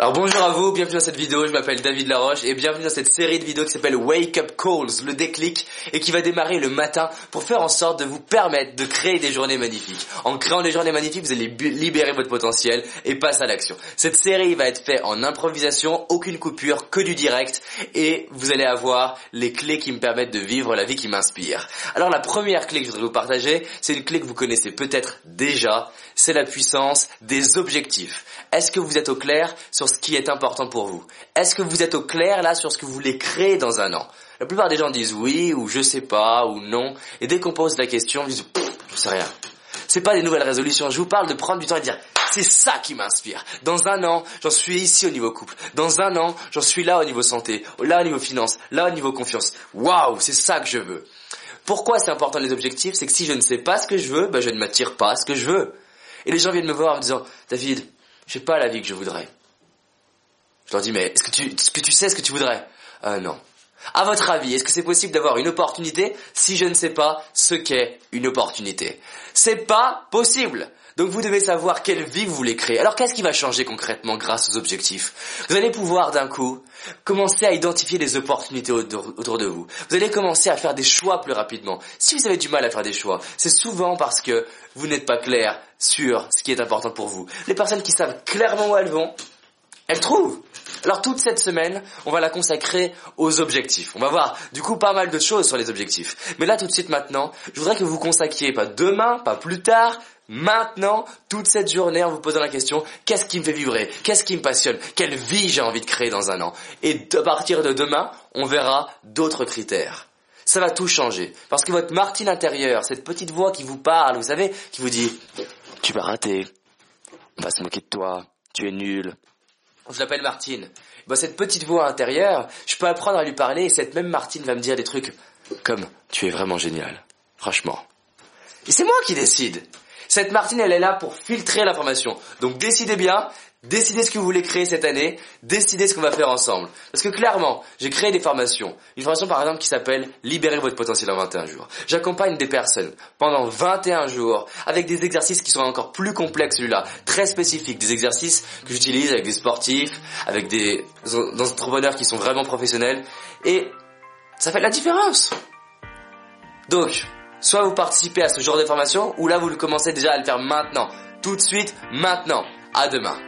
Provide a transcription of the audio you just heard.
Alors bonjour à vous, bienvenue dans cette vidéo, je m'appelle David Laroche et bienvenue dans cette série de vidéos qui s'appelle Wake Up Calls, le déclic, et qui va démarrer le matin pour faire en sorte de vous permettre de créer des journées magnifiques. En créant des journées magnifiques, vous allez libérer votre potentiel et passer à l'action. Cette série va être faite en improvisation, aucune coupure, que du direct, et vous allez avoir les clés qui me permettent de vivre la vie qui m'inspire. Alors la première clé que je voudrais vous partager, c'est une clé que vous connaissez peut-être déjà, c'est la puissance des objectifs. Est-ce que vous êtes au clair sur ce qui est important pour vous. Est-ce que vous êtes au clair là sur ce que vous voulez créer dans un an? La plupart des gens disent oui ou je sais pas ou non. Et dès qu'on pose la question, ils disent je sais rien. C'est pas des nouvelles résolutions. Je vous parle de prendre du temps et dire c'est ça qui m'inspire. Dans un an, j'en suis ici au niveau couple. Dans un an, j'en suis là au niveau santé, là au niveau finance, là au niveau confiance. Waouh, c'est ça que je veux. Pourquoi c'est important les objectifs? C'est que si je ne sais pas ce que je veux, ben je ne m'attire pas à ce que je veux. Et les gens viennent me voir en me disant David, j'ai pas la vie que je voudrais. Je leur dis, mais est-ce que tu, est-ce que tu sais ce que tu voudrais? Euh, Non. À votre avis, est-ce que c'est possible d'avoir une opportunité? Si je ne sais pas ce qu'est une opportunité C'est pas possible. Donc vous devez savoir quelle vie vous voulez créer. Alors qu'est-ce qui va changer concrètement grâce aux objectifs? Vous allez pouvoir d'un coup commencer à identifier les opportunités autour de vous. Vous allez commencer à faire des choix plus rapidement. Si vous avez du mal à faire des choix, c'est souvent parce que vous n'êtes pas clair sur ce qui est important pour vous. Les personnes qui savent clairement où elles vont, elles trouvent. Alors toute cette semaine, on va la consacrer aux objectifs. On va voir du coup pas mal de choses sur les objectifs. Mais là tout de suite maintenant, je voudrais que vous consacriez pas demain, pas plus tard, maintenant, toute cette journée en vous posant la question, qu'est-ce qui me fait vibrer? Qu'est-ce qui me passionne? Quelle vie j'ai envie de créer dans un an? Et à partir de demain, on verra d'autres critères. Ça va tout changer. Parce que votre Martine intérieure, cette petite voix qui vous parle, vous savez, qui vous dit, tu vas rater, on va se moquer de toi, tu es nul, je l'appelle Martine. Bah, cette petite voix intérieure, je peux apprendre à lui parler et cette même Martine va me dire des trucs comme tu es vraiment génial. Franchement. Et c'est moi qui décide. Cette Martine, elle est là pour filtrer l'information. Donc décidez bien, Décidez ce que vous voulez créer cette année, décidez ce qu'on va faire ensemble. Parce que clairement, j'ai créé des formations. Une formation par exemple qui s'appelle Libérer votre potentiel en 21 jours. J'accompagne des personnes pendant 21 jours avec des exercices qui sont encore plus complexes celui-là, très spécifiques, des exercices que j'utilise avec des sportifs, avec des entrepreneurs qui sont vraiment professionnels et ça fait la différence. Donc, soit vous participez à ce genre de formation ou là vous commencez déjà à le faire maintenant, tout de suite, maintenant. À demain.